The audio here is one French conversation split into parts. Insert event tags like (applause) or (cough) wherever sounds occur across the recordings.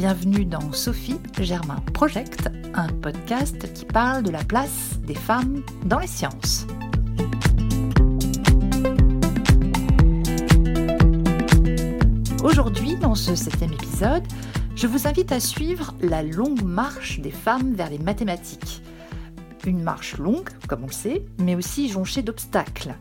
bienvenue dans Sophie Germain Project, un podcast qui parle de la place des femmes dans les sciences. Aujourd'hui, dans ce septième épisode, je vous invite à suivre la longue marche des femmes vers les mathématiques. Une marche longue, comme on le sait, mais aussi jonchée d'obstacles.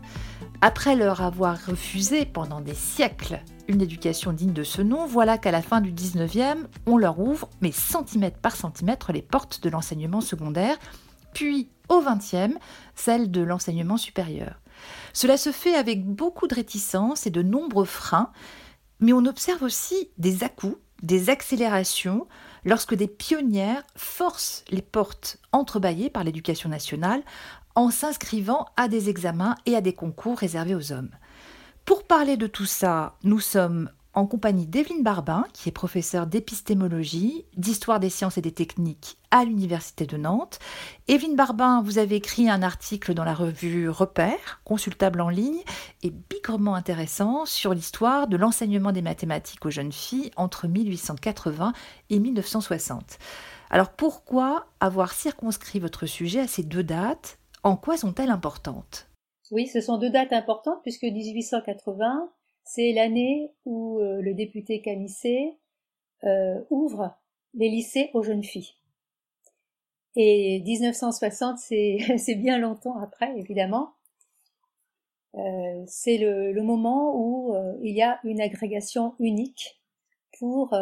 Après leur avoir refusé pendant des siècles une éducation digne de ce nom, voilà qu'à la fin du 19e, on leur ouvre, mais centimètre par centimètre, les portes de l'enseignement secondaire, puis au 20e, celles de l'enseignement supérieur. Cela se fait avec beaucoup de réticence et de nombreux freins, mais on observe aussi des à-coups, des accélérations, lorsque des pionnières forcent les portes entrebâillées par l'éducation nationale en s'inscrivant à des examens et à des concours réservés aux hommes. Pour parler de tout ça, nous sommes en compagnie d'Evelyne Barbin, qui est professeure d'épistémologie, d'histoire des sciences et des techniques à l'Université de Nantes. Evelyne Barbin, vous avez écrit un article dans la revue Repère, consultable en ligne, et bigrement intéressant sur l'histoire de l'enseignement des mathématiques aux jeunes filles entre 1880 et 1960. Alors pourquoi avoir circonscrit votre sujet à ces deux dates? En quoi sont-elles importantes? Oui, ce sont deux dates importantes puisque 1880 c'est l'année où euh, le député Camissé euh, ouvre les lycées aux jeunes filles. Et 1960, (laughs) c'est bien longtemps après, évidemment. Euh, c'est le, moment où il y a une agrégation unique pour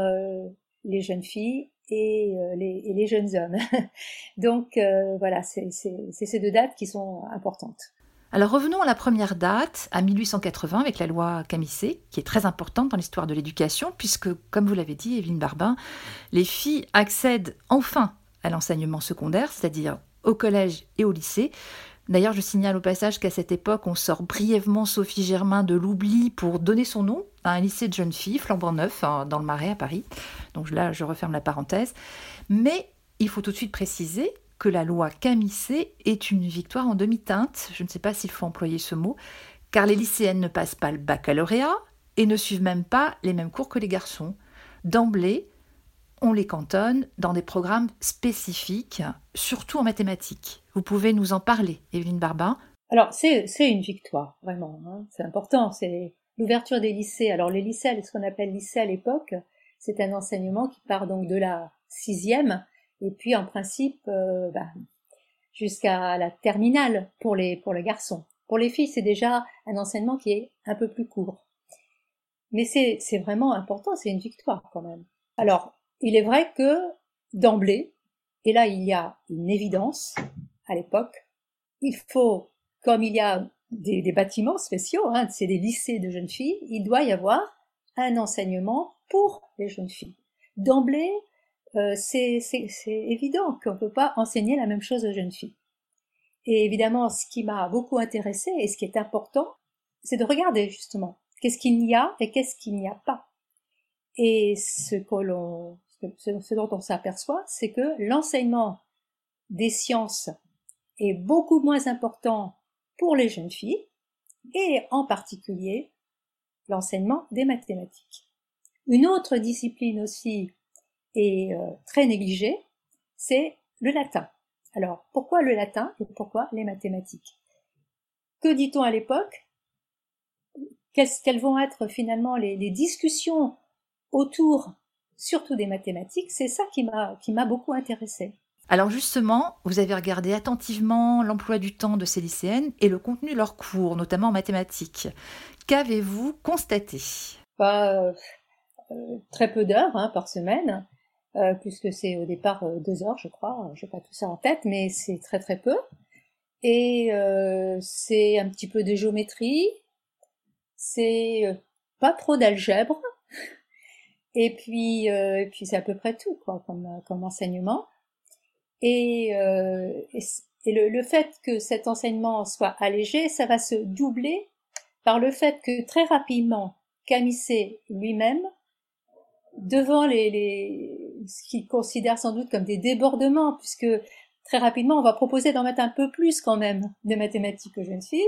les jeunes filles et, les, et les, jeunes hommes. (laughs) Donc voilà, c'est ces deux dates qui sont importantes. Alors revenons à la première date, à 1880, avec la loi Camissé, qui est très importante dans l'histoire de l'éducation, puisque, comme vous l'avez dit, Evelyne Barbin, les filles accèdent enfin à l'enseignement secondaire, c'est-à-dire au collège et au lycée. D'ailleurs, je signale au passage qu'à cette époque, on sort brièvement Sophie Germain de l'oubli pour donner son nom à un lycée de jeunes filles, flambant neuf, hein, dans le Marais à Paris. Donc là, je referme la parenthèse. Mais il faut tout de suite préciser que la loi Camissé est une victoire en demi-teinte, je ne sais pas s'il faut employer ce mot, car les lycéennes ne passent pas le baccalauréat et ne suivent même pas les mêmes cours que les garçons. D'emblée, on les cantonne dans des programmes spécifiques, surtout en mathématiques. Vous pouvez nous en parler, Evelyne Barbin? Alors, c'est une victoire, vraiment. Hein. C'est important. C'est l'ouverture des lycées. Alors, les lycées, ce qu'on appelle lycée à l'époque, c'est un enseignement qui part donc de la sixième et puis en principe euh, bah, jusqu'à la terminale pour les pour les garçons. Pour les filles, c'est déjà un enseignement qui est un peu plus court. Mais c'est vraiment important, c'est une victoire quand même. Alors, il est vrai que d'emblée, et là il y a une évidence à l'époque, il faut, comme il y a des, des bâtiments spéciaux, hein, c'est des lycées de jeunes filles, il doit y avoir un enseignement pour les jeunes filles. D'emblée, euh, c'est évident qu'on ne peut pas enseigner la même chose aux jeunes filles. Et évidemment, ce qui m'a beaucoup intéressé et ce qui est important, c'est de regarder justement qu'est-ce qu'il y a et qu'est-ce qu'il n'y a pas. Et ce, ce dont on s'aperçoit, c'est que l'enseignement des sciences est beaucoup moins important pour les jeunes filles et en particulier l'enseignement des mathématiques. Une autre discipline aussi et euh, très négligé, c'est le latin. Alors, pourquoi le latin et pourquoi les mathématiques? Que dit-on à l'époque? Quelles vont être finalement les, les discussions autour surtout des mathématiques? C'est ça qui m'a beaucoup intéressé. Alors justement, vous avez regardé attentivement l'emploi du temps de ces lycéennes et le contenu de leurs cours, notamment en mathématiques. Qu'avez-vous constaté? Bah, euh, Très peu d'heures hein, par semaine. Euh, puisque c'est au départ euh, deux heures, je crois. Je n'ai pas tout ça en tête, mais c'est très très peu. Et euh, c'est un petit peu de géométrie, c'est pas trop d'algèbre, (laughs) et puis, puis c'est à peu près tout quoi, comme, enseignement. Et, le, fait que cet enseignement soit allégé, ça va se doubler par le fait que très rapidement, Camissé lui-même, devant les, ce qu'il considère sans doute comme des débordements, puisque très rapidement on va proposer d'en mettre un peu plus quand même de mathématiques aux jeunes filles,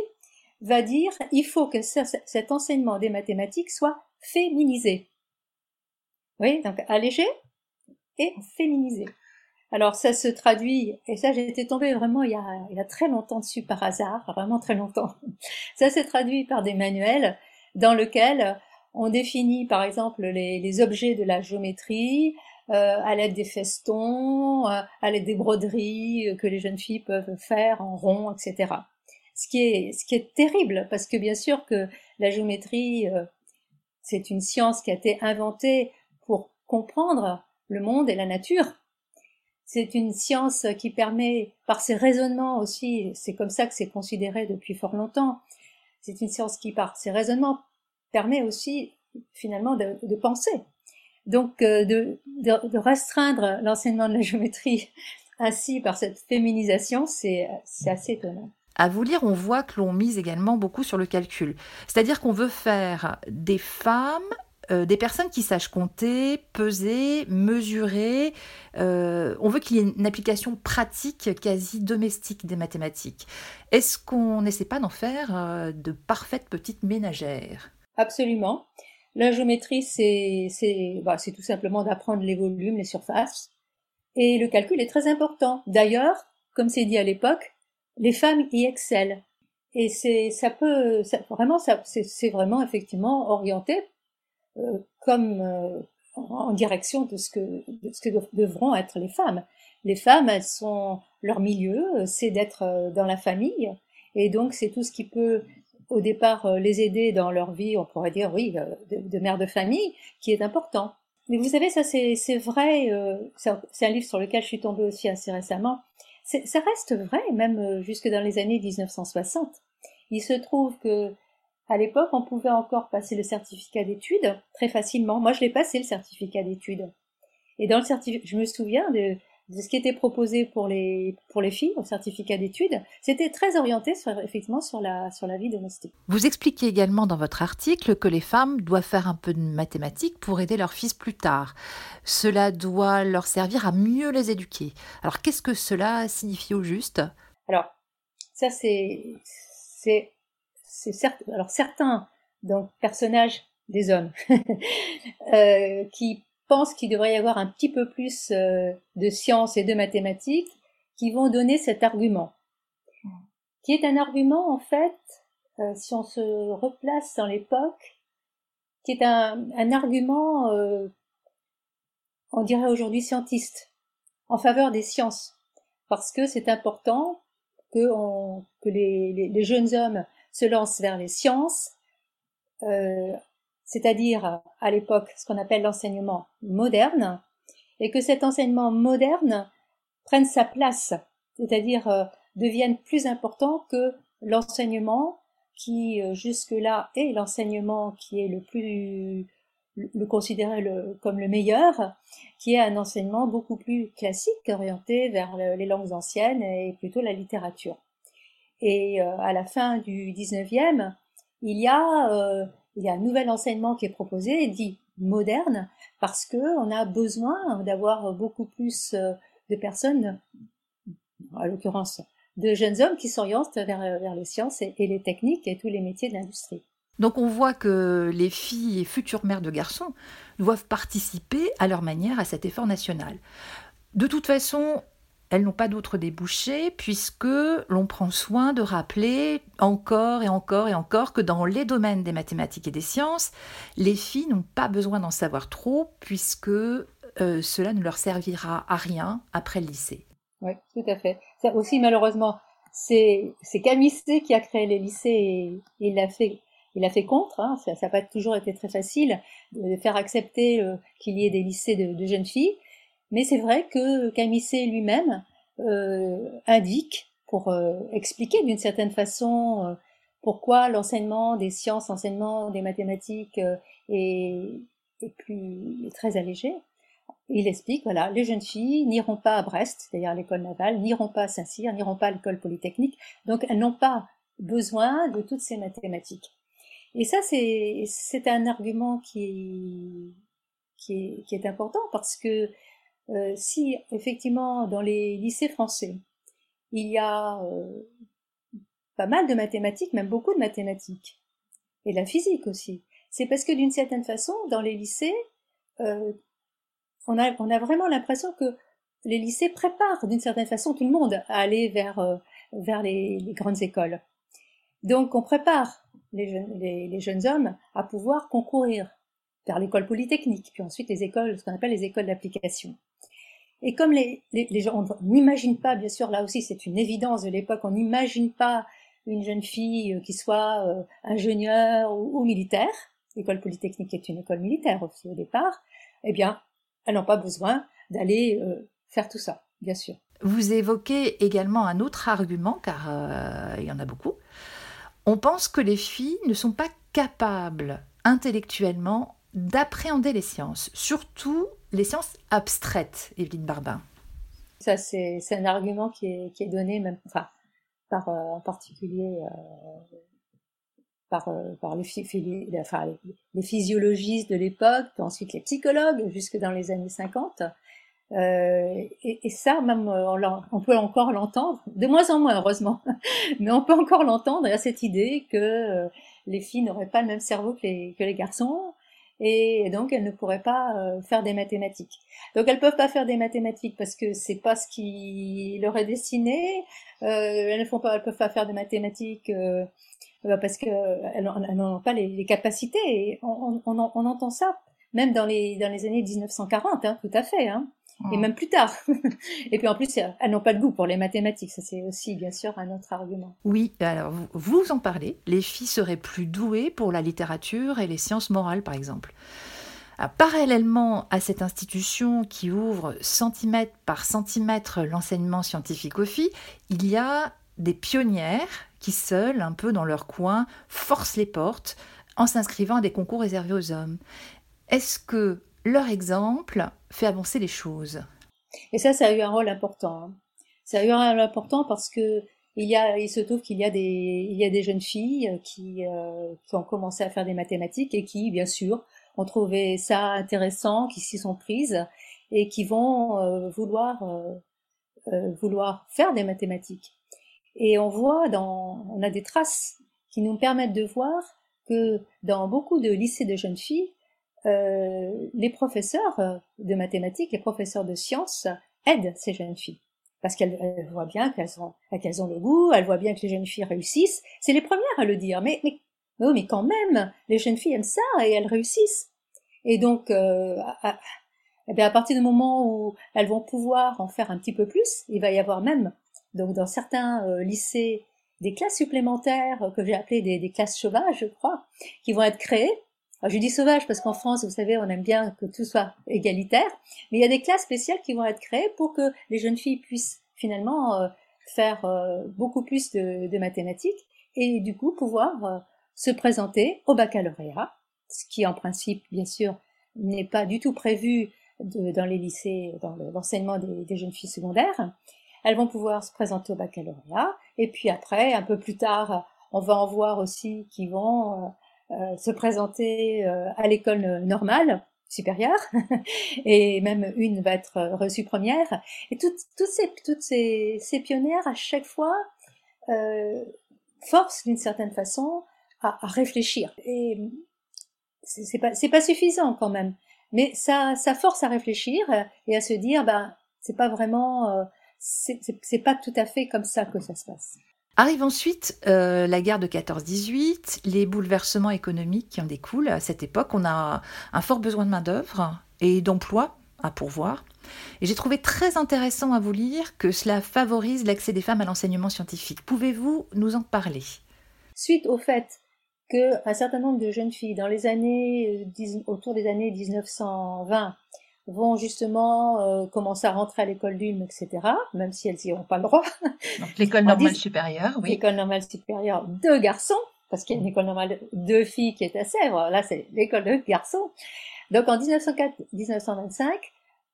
va dire il faut que cet enseignement des mathématiques soit féminisé. Oui, donc allégé, et féminisé. Alors ça se traduit, et ça j'ai été tombée vraiment il y, a, très longtemps dessus par hasard, vraiment très longtemps. (laughs) Ça se traduit par des manuels dans lesquels on définit par exemple les, objets de la géométrie à l'aide des festons, euh, à l'aide des broderies que les jeunes filles peuvent faire en rond, etc. Ce qui est, ce qui est terrible parce que bien sûr que la géométrie, euh, c'est une science qui a été inventée pour comprendre le monde et la nature c'est une science qui permet, par ses raisonnements aussi, c'est comme ça que c'est considéré depuis fort longtemps, c'est une science qui, par ses raisonnements, permet aussi finalement de, penser. Donc euh, de, de, restreindre l'enseignement de la géométrie (laughs) ainsi par cette féminisation, c'est assez étonnant. À vous lire, on voit que l'on mise également beaucoup sur le calcul. C'est-à-dire qu'on veut faire des femmes euh, des personnes qui sachent compter, peser, mesurer. Euh, on veut qu'il y ait une application pratique, quasi domestique des mathématiques. Est-ce qu'on n'essaie pas d'en faire euh, de parfaites petites ménagères? Absolument. La géométrie, bah, c'est tout simplement d'apprendre les volumes, les surfaces. Et le calcul est très important. D'ailleurs, comme c'est dit à l'époque, les femmes y excellent. Et c'est ça peut vraiment c'est vraiment effectivement orienté euh, comme euh, en direction de ce que, de ce que devront être les femmes. Les femmes, elles sont leur milieu, euh, c'est d'être dans la famille, et donc c'est tout ce qui peut au départ les aider dans leur vie, on pourrait dire oui, de, de mère de famille, qui est important. Mais vous savez, ça c'est vrai, c'est un livre sur lequel je suis tombée aussi assez récemment. Ça reste vrai, même jusque dans les années 1960. Il se trouve que à l'époque, on pouvait encore passer le certificat d'études très facilement. Moi, je l'ai passé le certificat d'études. Et dans le certificat, je me souviens de, ce qui était proposé pour les pour les filles au certificat d'études, c'était très orienté sur, effectivement sur la sur la vie domestique. Vous expliquez également dans votre article que les femmes doivent faire un peu de mathématiques pour aider leurs fils plus tard. Cela doit leur servir à mieux les éduquer. Alors qu'est-ce que cela signifie au juste? Alors ça c'est c'est c'est certes, alors certains donc personnages des hommes (laughs) euh, qui pensent qu'il devrait y avoir un petit peu plus euh, de sciences et de mathématiques qui vont donner cet argument, qui est un argument en fait, euh, si on se replace dans l'époque, qui est un, un argument, on dirait aujourd'hui scientiste, en faveur des sciences, parce que c'est important que, on, que les, les, les jeunes hommes se lance vers les sciences, euh, c'est-à-dire à l'époque ce qu'on appelle l'enseignement moderne, et que cet enseignement moderne prenne sa place, c'est-à-dire euh, devienne plus important que l'enseignement qui euh, jusque-là est l'enseignement qui est le plus le considéré comme le meilleur, qui est un enseignement beaucoup plus classique, orienté vers les langues anciennes et plutôt la littérature. Et euh, à la fin du 19e, il y a il y a un nouvel enseignement qui est proposé, dit moderne, parce que on a besoin d'avoir beaucoup plus euh, de personnes, à l'occurrence de jeunes hommes qui s'orientent vers, vers les sciences et, les techniques et tous les métiers de l'industrie. Donc on voit que les filles et futures mères de garçons doivent participer à leur manière à cet effort national. De toute façon, elles n'ont pas d'autre débouché puisque l'on prend soin de rappeler encore et encore et encore que dans les domaines des mathématiques et des sciences, les filles n'ont pas besoin d'en savoir trop puisque euh, cela ne leur servira à rien après le lycée. Oui, tout à fait. Ça aussi, malheureusement, c'est Camille qui a créé les lycées et, il l'a fait. A fait contre, hein. ça n'a pas toujours été très facile de faire accepter euh, qu'il y ait des lycées de jeunes filles. Mais c'est vrai que Camissé lui-même euh, indique, pour euh, expliquer d'une certaine façon euh, pourquoi l'enseignement des sciences, l'enseignement des mathématiques est, est, plus très allégé, il explique, voilà, les jeunes filles n'iront pas à Brest, c'est-à-dire l'école navale, n'iront pas à Saint-Cyr, n'iront pas à l'école polytechnique, donc elles n'ont pas besoin de toutes ces mathématiques. Et ça, c'est, c'est un argument qui, qui, est, qui est important parce que euh, si effectivement dans les lycées français, il y a euh, pas mal de mathématiques, même beaucoup de mathématiques, et la physique aussi, c'est parce que d'une certaine façon, dans les lycées, euh, on a, vraiment l'impression que les lycées préparent d'une certaine façon tout le monde à aller vers, les, grandes écoles. Donc on prépare les, jeunes hommes à pouvoir concourir vers l'école polytechnique, puis ensuite les écoles, ce qu'on appelle les écoles d'application. Et comme les, les, gens, on n'imagine pas, bien sûr, là aussi c'est une évidence de l'époque, on n'imagine pas une jeune fille euh, qui soit euh, ingénieure ou, militaire, l'école polytechnique est une école militaire aussi au départ, eh bien, elles n'ont pas besoin d'aller faire tout ça, bien sûr. Vous évoquez également un autre argument, car euh, il y en a beaucoup. On pense que les filles ne sont pas capables intellectuellement d'appréhender les sciences, surtout les sciences abstraites, Evelyne Barbin. Ça, c'est un argument qui est, donné enfin, euh, en particulier euh, par, par les, physiologistes de l'époque, puis ensuite les psychologues, jusque dans les années 50. Euh, et, ça, même, euh, on, peut encore l'entendre, de moins en moins heureusement, (laughs) mais on peut encore l'entendre. A cette idée que euh, les filles n'auraient pas le même cerveau que les garçons, et donc elles ne pourraient pas faire des mathématiques. Donc elles peuvent pas faire des mathématiques parce que c'est pas ce qui leur est destiné. elles ne font pas, elles peuvent pas faire des mathématiques parce qu'elles n'en pas les, capacités. On, entend ça même dans les dans les années 1940, hein, tout à fait. Hein et même plus tard. (laughs) et puis en plus, elles n'ont pas de goût pour les mathématiques. Ça, c'est aussi, bien sûr, un autre argument. Oui, alors vous, en parlez. Les filles seraient plus douées pour la littérature et les sciences morales, par exemple. Ah, parallèlement à cette institution qui ouvre centimètre par centimètre l'enseignement scientifique aux filles, il y a des pionnières qui, seules, un peu dans leur coin, forcent les portes en s'inscrivant à des concours réservés aux hommes. Est-ce que leur exemple fait avancer les choses. Et ça, ça a eu un rôle important. Hein. Ça a eu un rôle important parce que il y a, il se trouve qu'il y a des, il y a des jeunes filles qui, euh, qui ont commencé à faire des mathématiques et qui, bien sûr, ont trouvé ça intéressant, qui s'y sont prises et qui vont euh, vouloir, euh, vouloir faire des mathématiques. Et on voit dans, on a des traces qui nous permettent de voir que dans beaucoup de lycées de jeunes filles, euh, les professeurs euh, de mathématiques, les professeurs de sciences aident ces jeunes filles. Parce qu'elles voient bien qu'elles ont, qu'elles ont le goût, elles voient bien que les jeunes filles réussissent. C'est les premières à le dire. Mais, mais, mais, quand même, les jeunes filles aiment ça et elles réussissent. Et donc, euh, à, eh bien à partir du moment où elles vont pouvoir en faire un petit peu plus, il va y avoir même, donc dans certains lycées, des classes supplémentaires que j'ai appelées des, des, classes sauvages, je crois, qui vont être créées alors, je dis sauvage parce qu'en France, vous savez, on aime bien que tout soit égalitaire, mais il y a des classes spéciales qui vont être créées pour que les jeunes filles puissent finalement euh, faire euh, beaucoup plus de, mathématiques et du coup pouvoir euh, se présenter au baccalauréat, ce qui en principe, bien sûr, n'est pas du tout prévu dans les lycées, dans l'enseignement des, jeunes filles secondaires. Elles vont pouvoir se présenter au baccalauréat et puis après, un peu plus tard, on va en voir aussi qui vont se présenter euh, à l'école normale supérieure. (laughs) Et même une va être reçue première. Et toutes, toutes ces toutes ces, ces pionnières à chaque fois euh, forcent d'une certaine façon à, à réfléchir. Et c'est pas c'est pas suffisant quand même. Mais ça ça force à réfléchir et à se dire ben c'est pas vraiment euh, c'est pas tout à fait comme ça que ça se passe Arrive ensuite euh, la guerre de 14-18, les bouleversements économiques qui en découlent. À cette époque, on a un fort besoin de main-d'œuvre et d'emploi à pourvoir. Et j'ai trouvé très intéressant à vous lire que cela favorise l'accès des femmes à l'enseignement scientifique. Pouvez-vous nous en parler? Suite au fait qu'un certain nombre de jeunes filles, dans les années, euh, autour des années 1920, vont justement euh, commencer à rentrer à l'école d'Ulm, etc., même si elles n'y ont pas le droit. l'école normale supérieure, oui. L'école normale supérieure de garçons, parce qu'il y a une école normale de filles qui est à Sèvres, là c'est l'école de garçons. Donc en 1904-1925,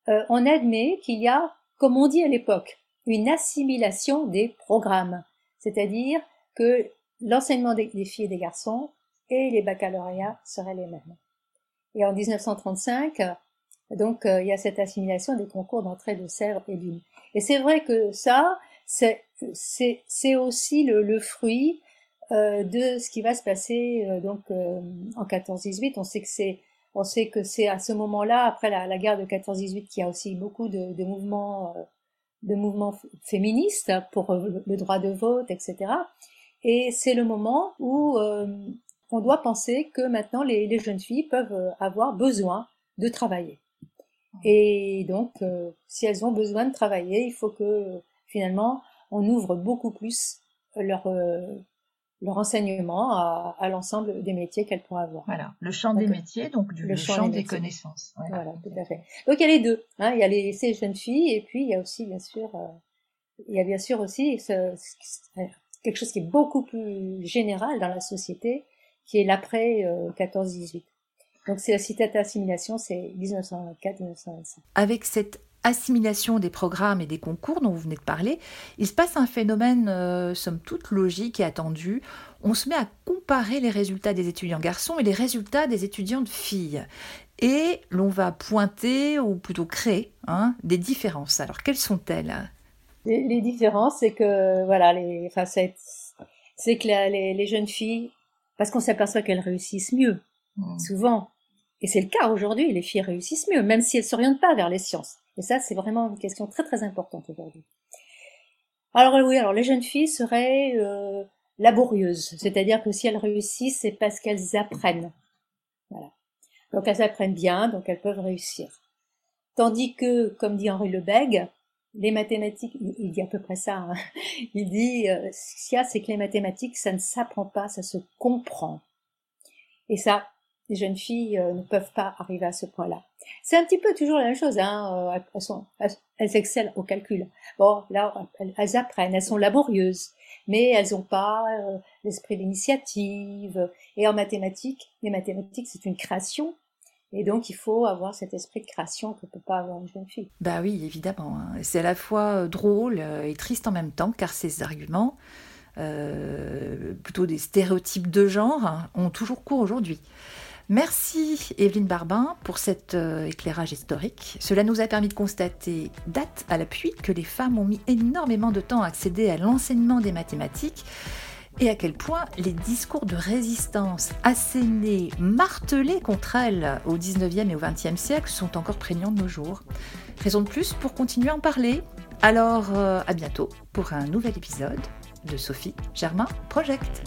euh, on admet qu'il y a, comme on dit à l'époque, une assimilation des programmes, c'est-à-dire que l'enseignement des, des filles et des garçons et les baccalauréats seraient les mêmes. Et en 1935, donc euh, il y a cette assimilation des concours d'entrée de Sèvres et Lune. Et c'est vrai que ça, c'est aussi le, le fruit euh, de ce qui va se passer euh, donc en 14-18. On sait que c'est On sait que c'est à ce moment-là, après la, guerre de 14-18, qu'il y a aussi beaucoup de, mouvements, de mouvements féministes pour le droit de vote, etc. Et c'est le moment où on doit penser que maintenant les, jeunes filles peuvent avoir besoin de travailler. Et donc, si elles ont besoin de travailler, il faut que finalement on ouvre beaucoup plus leur, leur enseignement à, l'ensemble des métiers qu'elles pourraient avoir. Voilà, le champ des métiers, donc du, le, champ, des, connaissances. Voilà. tout à fait. Donc il y a les deux. Hein. il y a les, ces jeunes filles et puis il y a aussi bien sûr, euh, il y a bien sûr aussi quelque chose qui est beaucoup plus général dans la société, qui est l'après 14-18. Donc c'est la cité d'assimilation, c'est 1924-1925. Avec cette assimilation des programmes et des concours dont vous venez de parler, il se passe un phénomène, euh, somme toute, logique et attendu. On se met à comparer les résultats des étudiants garçons et les résultats des étudiantes filles. Et l'on va pointer, ou plutôt créer, hein, des différences. Alors, quelles sont-elles? Les, différences, c'est que, voilà, les, enfin, c'est, que les, jeunes filles, parce qu'on s'aperçoit qu'elles réussissent mieux, mmh. souvent. Et c'est le cas aujourd'hui, les filles réussissent mieux, même si elles ne s'orientent pas vers les sciences. Et ça, c'est vraiment une question très très importante aujourd'hui. Alors oui, alors les jeunes filles seraient euh, laborieuses, c'est-à-dire que si elles réussissent, c'est parce qu'elles apprennent. Donc elles apprennent bien, donc elles peuvent réussir. Tandis que, comme dit Henri Lebègue, les mathématiques, il dit à peu près ça, hein, (laughs) il dit, euh, ce qu'il y a, c'est que les mathématiques, ça ne s'apprend pas, ça se comprend. Et ça, les jeunes filles euh, ne peuvent pas arriver à ce point-là. C'est un petit peu toujours la même chose. Hein, euh, elles, excellent au calcul. Bon, là, elles, apprennent, elles sont laborieuses, mais elles n'ont pas euh, l'esprit d'initiative. Et en mathématiques, les mathématiques, c'est une création. Et donc, il faut avoir cet esprit de création que peut pas avoir une jeune fille. Bah oui, évidemment. Hein. C'est à la fois drôle et triste en même temps, car ces arguments, plutôt des stéréotypes de genre, hein, ont toujours cours aujourd'hui. Merci Evelyne Barbin pour cet euh, éclairage historique. Cela nous a permis de constater, date à l'appui, que les femmes ont mis énormément de temps à accéder à l'enseignement des mathématiques et à quel point les discours de résistance assénés, martelés contre elles au 19e et au 20e siècle sont encore prégnants de nos jours. Raison de plus pour continuer à en parler. Alors euh, à bientôt pour un nouvel épisode de Sophie Germain Project.